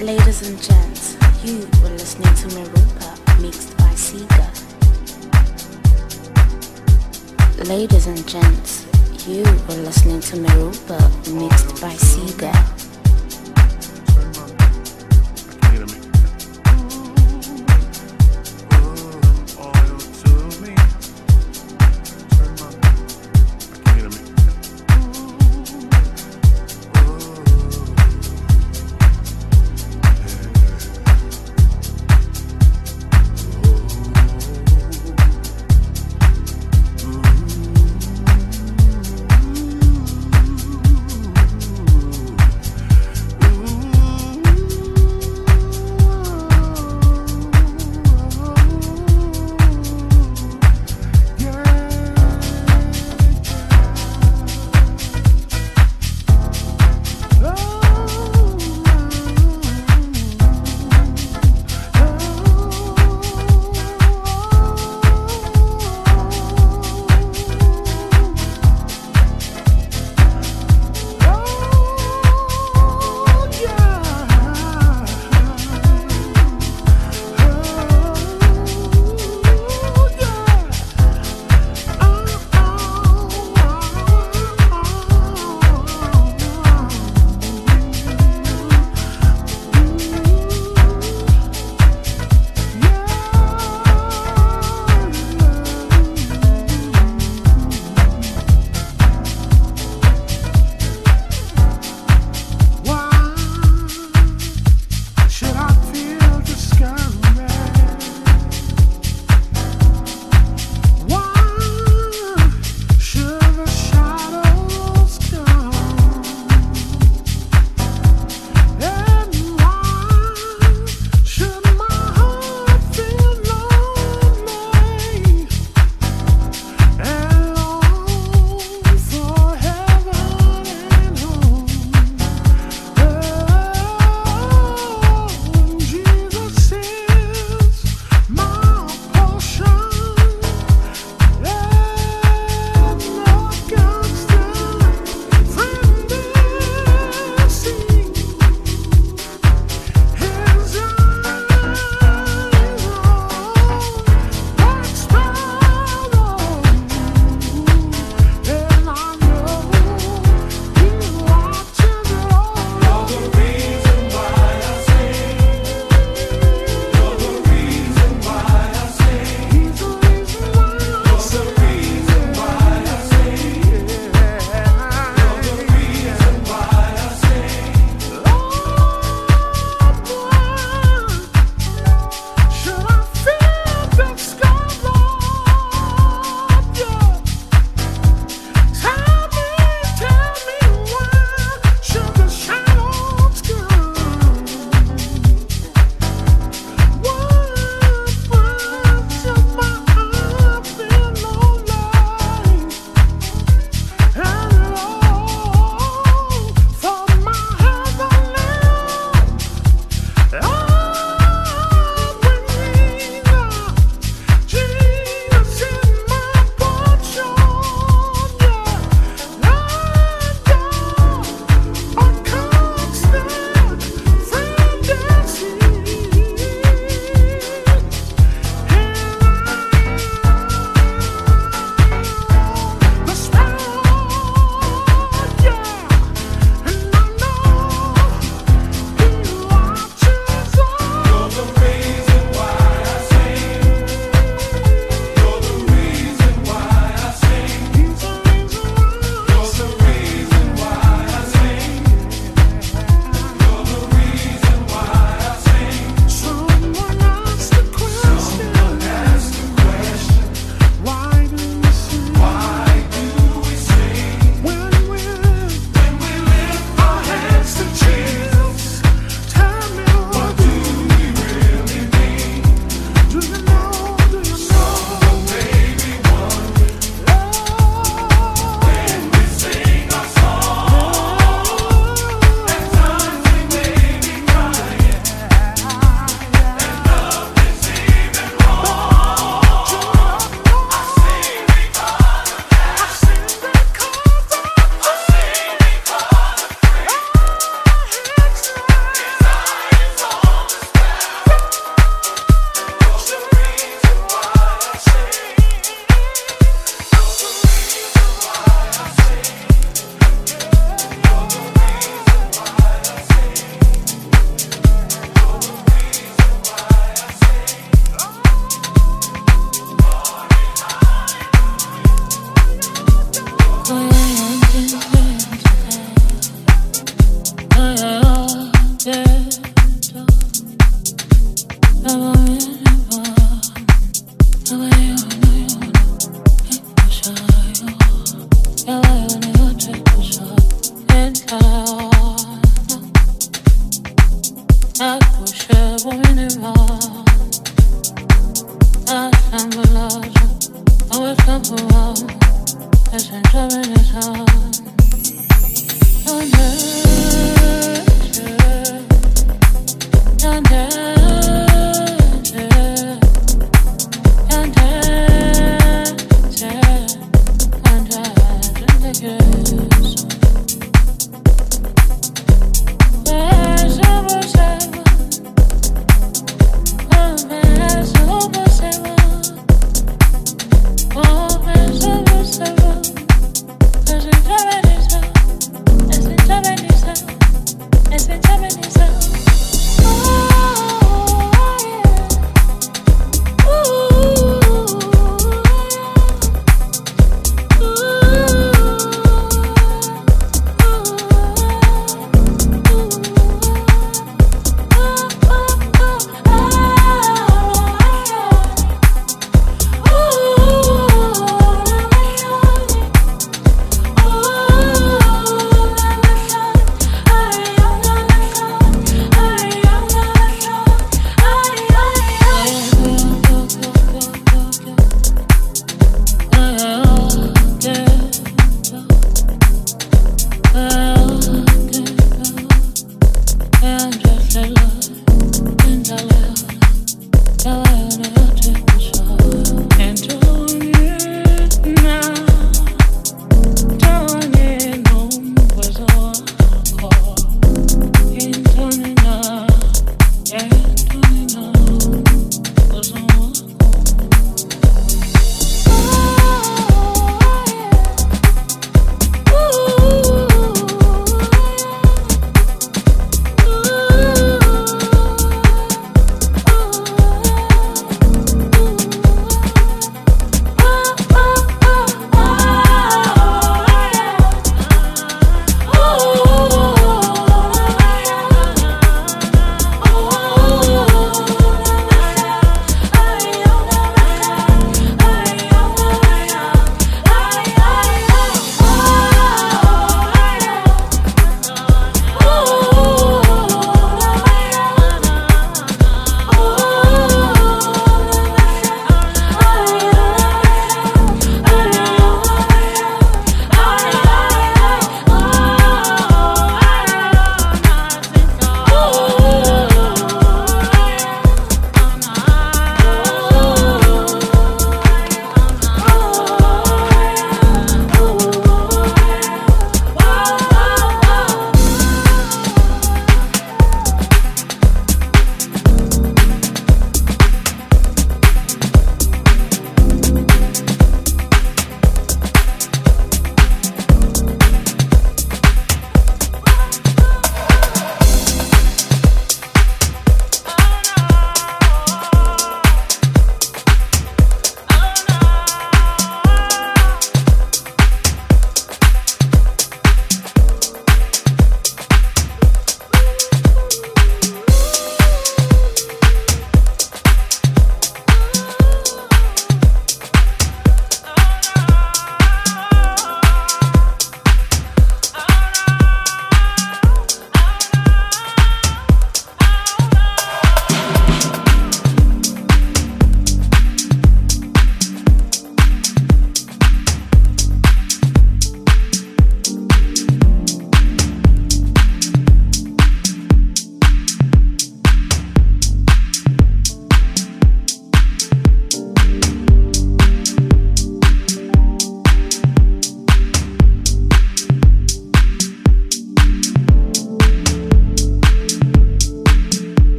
Ladies and gents, you were listening to Meropa mixed by Ceega. Ladies and gents, you were listening to Meropa mixed by Ceega.